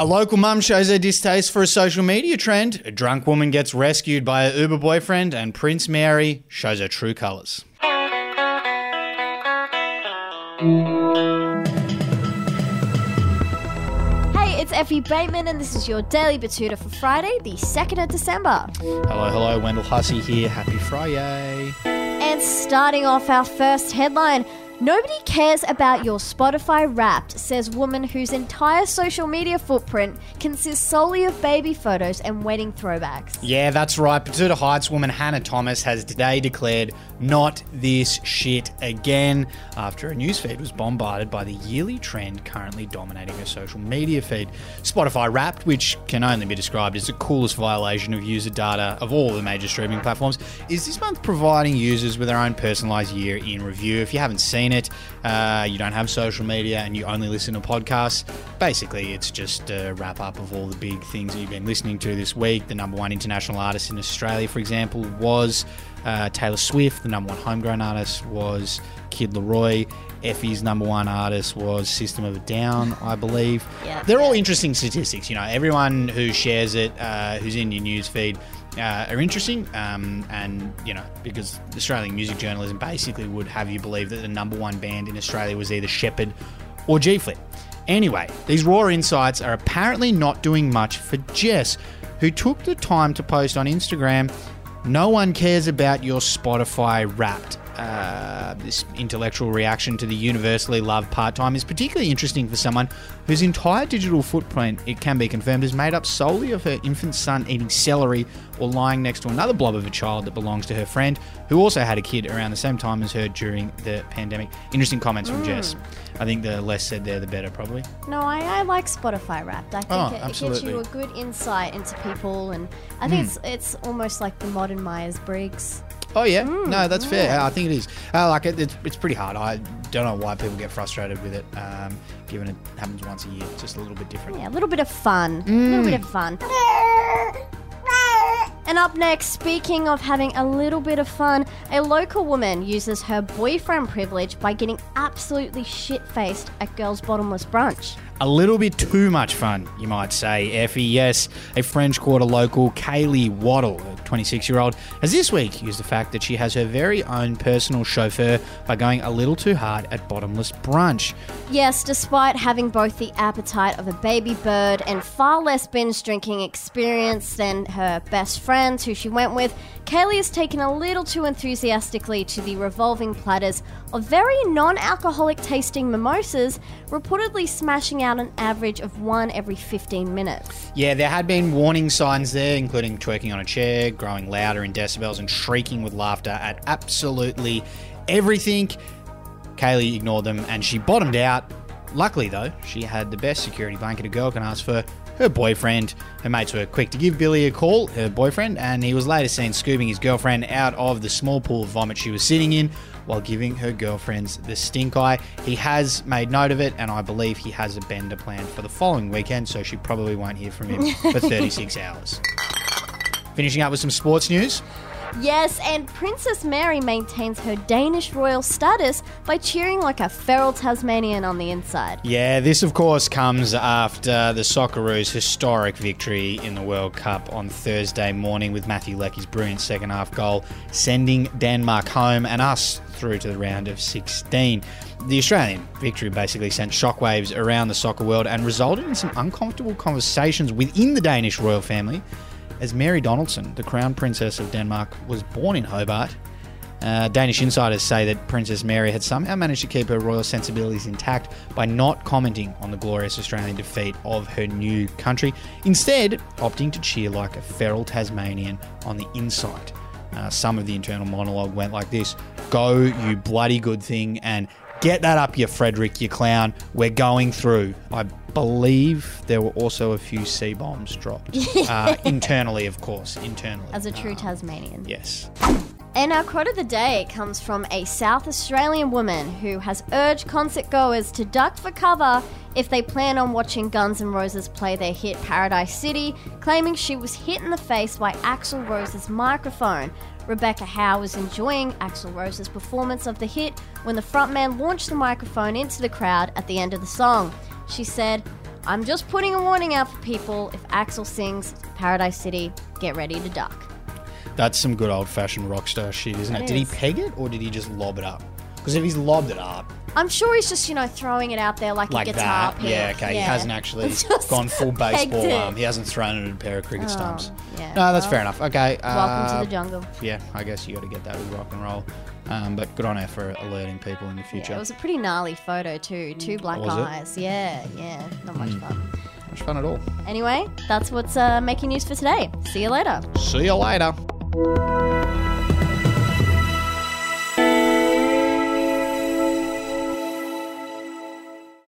A local mum shows her distaste for a social media trend. A drunk woman gets rescued by her Uber boyfriend, and Prince Mary shows her true colours. Hey, it's Effie Bateman, and this is your Daily Betoota for Friday, the 2nd of December. Hello, hello, Wendell Hussey here. Happy Friday. And starting off our first headline Nobody cares about your Spotify wrapped, says woman whose entire social media footprint consists solely of baby photos and wedding throwbacks. Yeah, that's right. Betoota Heights woman Hannah Thomas has today declared not this shit again after a newsfeed was bombarded by the yearly trend currently dominating her social media feed. Spotify Wrapped, which can only be described as the coolest violation of user data of all the major streaming platforms, is this month providing users with their own personalized year in review. If you haven't seen it, uh, you don't have social media, and you only listen to podcasts, basically it's just a wrap up of all the big things that you've been listening to this week. The number one international artist in Australia, for example, was uh, Taylor Swift. The number one homegrown artist was Kid Laroi. Effie's number one artist was System of a Down, I believe. Yeah. They're all interesting statistics. You know, everyone who shares it, uh, who's in your news feed, uh, are interesting. Um, and, you know, because Australian music journalism basically would have you believe that the number one band in Australia was either Sheppard or G Flip. Anyway, these raw insights are apparently not doing much for Jess, who took the time to post on Instagram no one cares about your Spotify wrapped. Uh, this intellectual reaction to the universally loved part time is particularly interesting for someone whose entire digital footprint, it can be confirmed, is made up solely of her infant son eating celery or lying next to another blob of a child that belongs to her friend, who also had a kid around the same time as her during the pandemic. Interesting comments from Jess. I think the less said there, the better, probably. No, I, I like Spotify Wrapped. I think Oh, it, it gives you a good insight into people, and I think it's it's almost like the modern Myers Briggs. Oh yeah, no, that's fair. I think it is. Uh, like it, it's, it's pretty hard. I don't know why people get frustrated with it, um, given it happens once a year. It's just a little bit different. Yeah, a little bit of fun. A little bit of fun. And up next, speaking of having a little bit of fun, a local woman uses her boyfriend privilege by getting absolutely shit faced at Girls Bottomless Brunch. A little bit too much fun, you might say, Effie. Yes, a French Quarter local, Kaylee Waddle, a 26 year old, has this week used the fact that she has her very own personal chauffeur by going a little too hard at Bottomless Brunch. Yes, despite having both the appetite of a baby bird and far less binge drinking experience than her best friends who she went with, Kaylee has taken a little too enthusiastically to the revolving platters of very non alcoholic tasting mimosas, reportedly smashing out an average of one every 15 minutes. Yeah, there had been warning signs there, including twerking on a chair, growing louder in decibels, and shrieking with laughter at absolutely everything. Kaylee ignored them and she bottomed out. Luckily, though, she had the best security blanket a girl can ask for her boyfriend. Her mates were quick to give Billy a call, her boyfriend, and he was later seen scooping his girlfriend out of the small pool of vomit she was sitting in while giving her girlfriends the stink eye. He has made note of it, and I believe he has a bender planned for the following weekend, so she probably won't hear from him for 36 hours. Finishing up with some sports news. Yes, and Princess Mary maintains her Danish royal status by cheering like a feral Tasmanian on the inside. Yeah, this of course comes after the Socceroos' historic victory in the World Cup on Thursday morning with Mathew Leckie's brilliant second half goal, sending Denmark home and us through to the round of 16. The Australian victory basically sent shockwaves around the soccer world and resulted in some uncomfortable conversations within the Danish royal family. As Mary Donaldson, the Crown Princess of Denmark, was born in Hobart, uh, Danish insiders say that Princess Mary had somehow managed to keep her royal sensibilities intact by not commenting on the glorious Australian defeat of her new country, instead, opting to cheer like a feral Tasmanian on the inside. Uh, some of the internal monologue went like this Go, you bloody good thing, and get that up, you Frederik, you clown. We're going through. I believe there were also a few C bombs dropped. uh, internally, of course. Internally. As a true Uh, Tasmanian. Yes. And our quote of the day comes from a South Australian woman who has urged concert goers to duck for cover if they plan on watching Guns N' Roses play their hit Paradise City, claiming she was hit in the face by Axl Rose's microphone. Rebecca Howe was enjoying Axl Rose's performance of the hit when the frontman launched the microphone into the crowd at the end of the song. She said, I'm just putting a warning out for people. If Axl sings Paradise City, get ready to duck. That's some good old fashioned rockstar shit, isn't it? It Did he is. peg it or did he just lob it up? Because if he's lobbed it up I'm sure he's just, you know, throwing it out there like, like a guitar that, pick. yeah, okay, he hasn't actually Just gone full pegged baseball it. arm. He hasn't thrown it at a pair of cricket Oh, stumps. yeah, No, that's well, fair enough. Okay. Welcome uh, to the jungle. Yeah, I guess you got to get that with rock and roll. Um, but good on her for alerting people in the future. Yeah, it was a pretty gnarly photo too. Two black Was it? eyes. Yeah, yeah, not much fun. Much fun at all. Anyway, that's what's uh, making news for today. See you later. See you later. Música